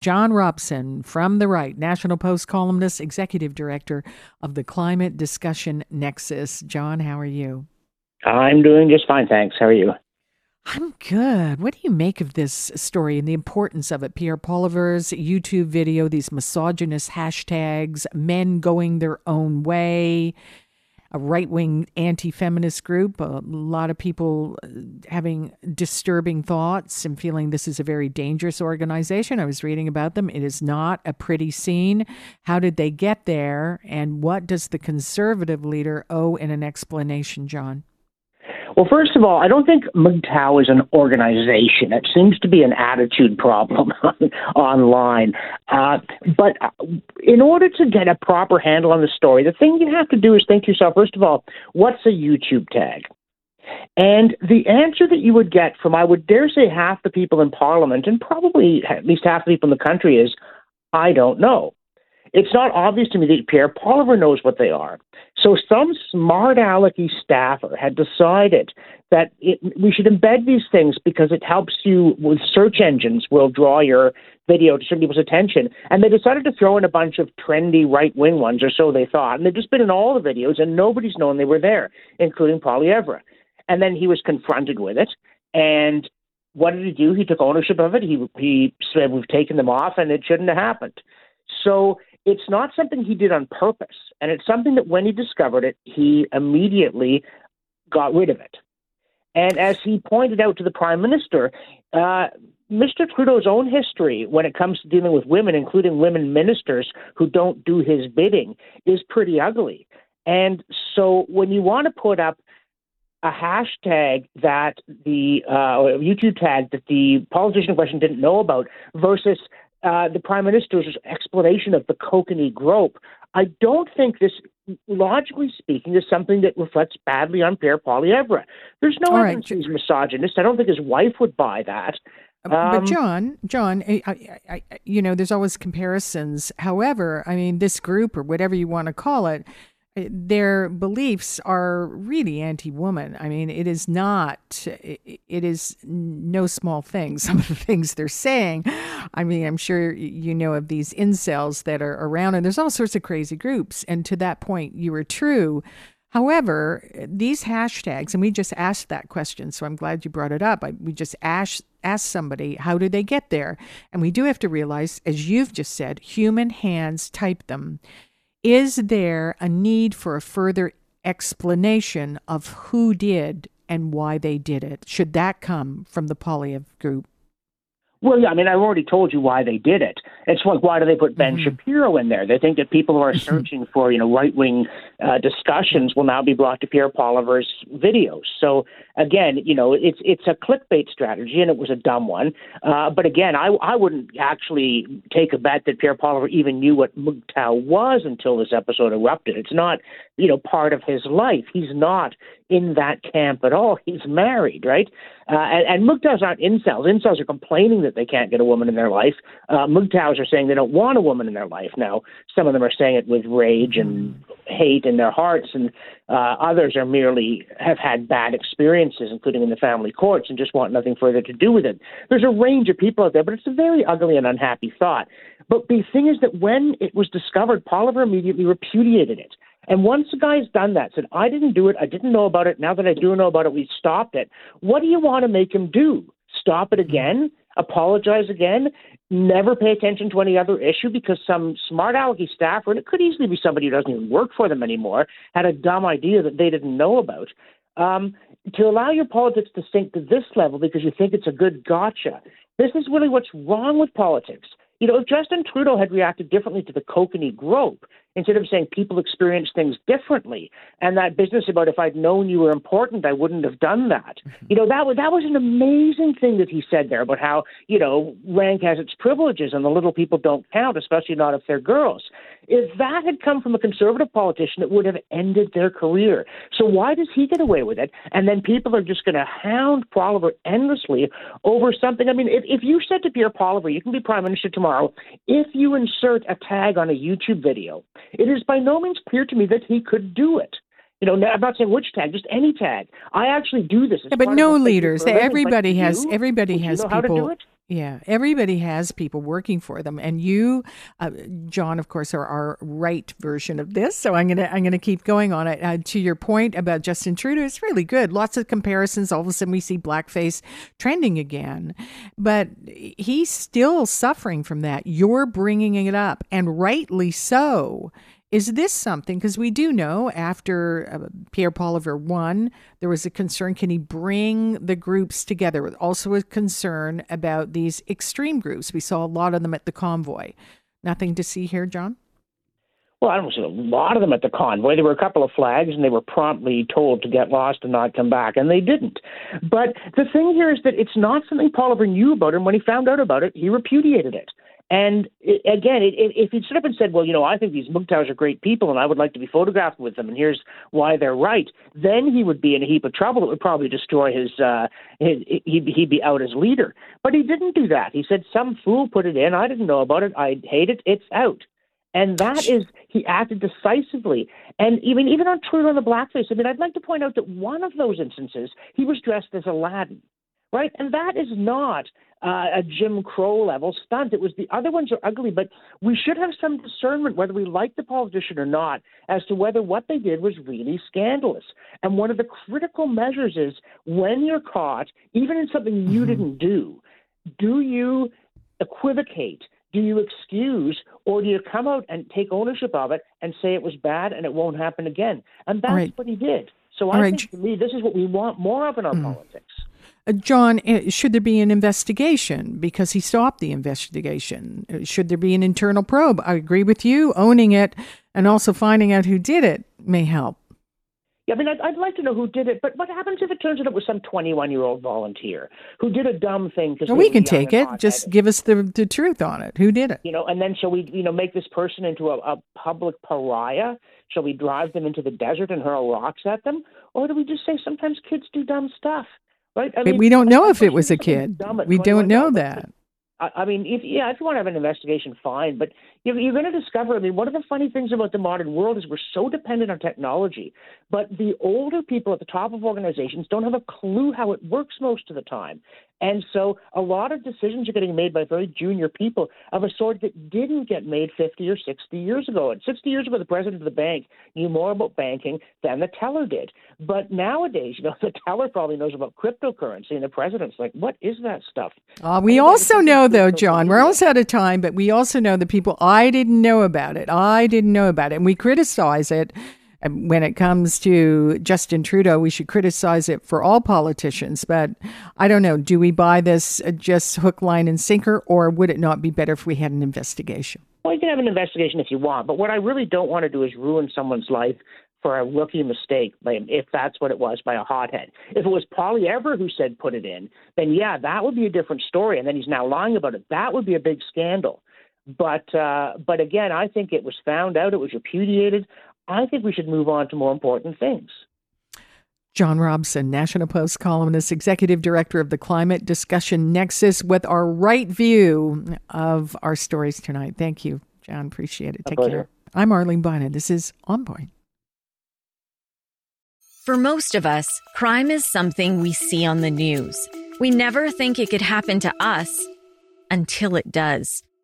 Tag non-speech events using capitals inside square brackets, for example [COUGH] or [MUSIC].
John Robson from the right, National Post columnist, executive director of the Climate Discussion Nexus. John, how are you? I'm doing just fine, thanks. How are you? I'm good. What do you make of this story and the importance of it? Pierre Poilievre's YouTube video, these misogynist hashtags, men going their own way, a right wing anti feminist group, a lot of people uh, having disturbing thoughts and feeling this is a very dangerous organization. I was reading about them. It is not a pretty scene. How did they get there? And what does the conservative leader owe in an explanation, John? Well, first of all, I don't think MGTOW is an organization. It seems to be an attitude problem [LAUGHS] online. Uh, but uh, in order to get a proper handle on the story, the thing you have to do is think to yourself, first of all, what's a YouTube tag? And the answer that you would get from, I would dare say, half the people in Parliament, and probably at least half the people in the country, is I don't know. It's not obvious to me that Pierre Poilievre knows what they are. So some smart alecky staffer had decided that it, we should embed these things because it helps you with search engines will draw your video to certain people's attention. And they decided to throw in a bunch of trendy right wing ones, or so they thought. And they've just been in all the videos, and nobody's known they were there, including Poilievre. And then he was confronted with it. And what did he do? He took ownership of it. He he said we've taken them off, and it shouldn't have happened. So it's not something he did on purpose. And it's something that when he discovered it, he immediately got rid of it. And as he pointed out to the prime minister, uh, Mr. Trudeau's own history when it comes to dealing with women, including women ministers who don't do his bidding, is pretty ugly. And so when you want to put up a hashtag that the uh, YouTube tag that the politician in question didn't know about versus uh, the prime minister's explanation of the kokanee grope, I don't think this, logically speaking, is something that reflects badly on Pierre Poilievre. There's no All evidence right. he's misogynist. I don't think his wife would buy that. Um, but John, John, I, I, I, you know, there's always comparisons. However, I mean, this group or whatever you want to call it, their beliefs are really anti-woman. I mean, it is not. It is no small thing. [LAUGHS] Some of the things they're saying. I mean, I'm sure you know of these incels that are around, and there's all sorts of crazy groups. And to that point, you were true. However, these hashtags, and we just asked that question, so I'm glad you brought it up. I, we just asked asked somebody how did they get there, and we do have to realize, as you've just said, human hands type them. Is there a need for a further explanation of who did and why they did it? Should that come from the Poilievre group? Well, yeah, I mean, I've already told you why they did it. It's like, why do they put Ben mm-hmm. Shapiro in there? They think that people who are [LAUGHS] searching for, you know, right wing uh, discussions will now be brought to Pierre Poilievre's videos. So again, you know, it's it's a clickbait strategy, and it was a dumb one. Uh, but again, I I wouldn't actually take a bet that Pierre Poilievre even knew what MGTOW was until this episode erupted. It's not, you know, part of his life. He's not in that camp at all. He's married, right? Uh, and, and aren't incels. Incels are complaining that they can't get a woman in their life. Uh, are saying they don't want a woman in their life. Now, some of them are saying it with rage and hate in their hearts, and uh, others are merely have had bad experiences, including in the family courts, and just want nothing further to do with it. There's a range of people out there, but it's a very ugly and unhappy thought. But the thing is that when it was discovered, Poilievre immediately repudiated it. And once a guy's done that, said, I didn't do it, I didn't know about it, now that I do know about it, we stopped it. What do you want to make him do? Stop it again? Apologize again? Never pay attention to any other issue because some smart alecky staffer, and it could easily be somebody who doesn't even work for them anymore, had a dumb idea that they didn't know about. Um, to allow your politics to sink to this level because you think it's a good gotcha, this is really what's wrong with politics. You know, if Justin Trudeau had reacted differently to the kokanee grope, instead of saying people experience things differently and that business about if I'd known you were important, I wouldn't have done that. Mm-hmm. You know, that was that was an amazing thing that he said there about how, you know, rank has its privileges and the little people don't count, especially not if they're girls. If that had come from a conservative politician, it would have ended their career. So why does he get away with it? And then people are just going to hound Poilievre endlessly over something. I mean, if, if you said to Pierre Poilievre, you can be prime minister tomorrow, if you insert a tag on a YouTube video, it is by no means clear to me that he could do it. You know, I'm not saying which tag, just any tag. I actually do this. Yeah, but no leaders. Everybody has. Everybody has people. Yeah, everybody has people working for them, and you, uh, John, of course, are our right version of this. So I'm gonna I'm gonna keep going on it. Uh, to your point about Justin Trudeau, it's really good. Lots of comparisons. All of a sudden, we see blackface trending again, but he's still suffering from that. You're bringing it up, and rightly so. Is this something? Because we do know after uh, Pierre Poilievre won, there was a concern can he bring the groups together? Also, a concern about these extreme groups. We saw a lot of them at the convoy. Nothing to see here, John? Well, I don't see a lot of them at the convoy. There were a couple of flags, and they were promptly told to get lost and not come back, and they didn't. But the thing here is that it's not something Poilievre knew about, and when he found out about it, he repudiated it. And it, again, it, it, if he'd stood up and said, "Well, you know, I think these MGTOWs are great people, and I would like to be photographed with them, and here's why they're right," then he would be in a heap of trouble. It would probably destroy his. Uh, his he'd, he'd be out as leader. But he didn't do that. He said, "Some fool put it in. I didn't know about it. I hate it. It's out." And that is, he acted decisively. And even even on Trudeau on the blackface, I mean, I'd like to point out that one of those instances, he was dressed as Aladdin right? And that is not uh, a Jim Crow level stunt. It was the other ones are ugly, but we should have some discernment whether we like the politician or not as to whether what they did was really scandalous. And one of the critical measures is when you're caught, even in something you mm-hmm. didn't do, do you equivocate? Do you excuse or do you come out and take ownership of it and say it was bad and it won't happen again? And that's right. what he did. So I right. think to me, this is what we want more of in our mm. politics. Uh, John, uh, should there be an investigation because he stopped the investigation? Uh, should there be an internal probe? I agree with you. Owning it and also finding out who did it may help. Yeah, I mean, I'd, I'd like to know who did it, but what happens if it turns out it was some 21 year old volunteer who did a dumb thing? Well, we can take it. Just give us the, the truth on it. Who did it? You know, and then shall we, you know, make this person into a, a public pariah? Shall we drive them into the desert and hurl rocks at them? Or do we just say sometimes kids do dumb stuff? Right? I mean, we don't know if it was a kid. We don't know that. I mean, if yeah, if you want to have an investigation, fine. But you're, you're going to discover. I mean, one of the funny things about the modern world is we're so dependent on technology, but the older people at the top of organizations don't have a clue how it works most of the time. And so a lot of decisions are getting made by very junior people of a sort that didn't get made 50 or 60 years ago. And 60 years ago, the president of the bank knew more about banking than the teller did. But nowadays, you know, [LAUGHS] the teller probably knows about cryptocurrency, and the president's like, what is that stuff? Uh, we also know, though, John, we're almost out of time, but we also know the people, I didn't know about it. I didn't know about it. And we criticize it when it comes to Justin Trudeau, we should criticize it for all politicians. But I don't know. Do we buy this just hook, line, and sinker, or would it not be better if we had an investigation? Well, you can have an investigation if you want, but what I really don't want to do is ruin someone's life for a rookie mistake, if that's what it was, by a hothead. If it was Poilievre who said put it in, then yeah, that would be a different story. And then he's now lying about it. That would be a big scandal. But uh, but again, I think it was found out, it was repudiated. I think we should move on to more important things. John Robson, National Post columnist, executive director of the Climate Discussion Nexus, with our right view of our stories tonight. Thank you, John. Appreciate it. Take care. I'm Arlene Bynon. This is On Point. For most of us, crime is something we see on the news. We never think it could happen to us until it does.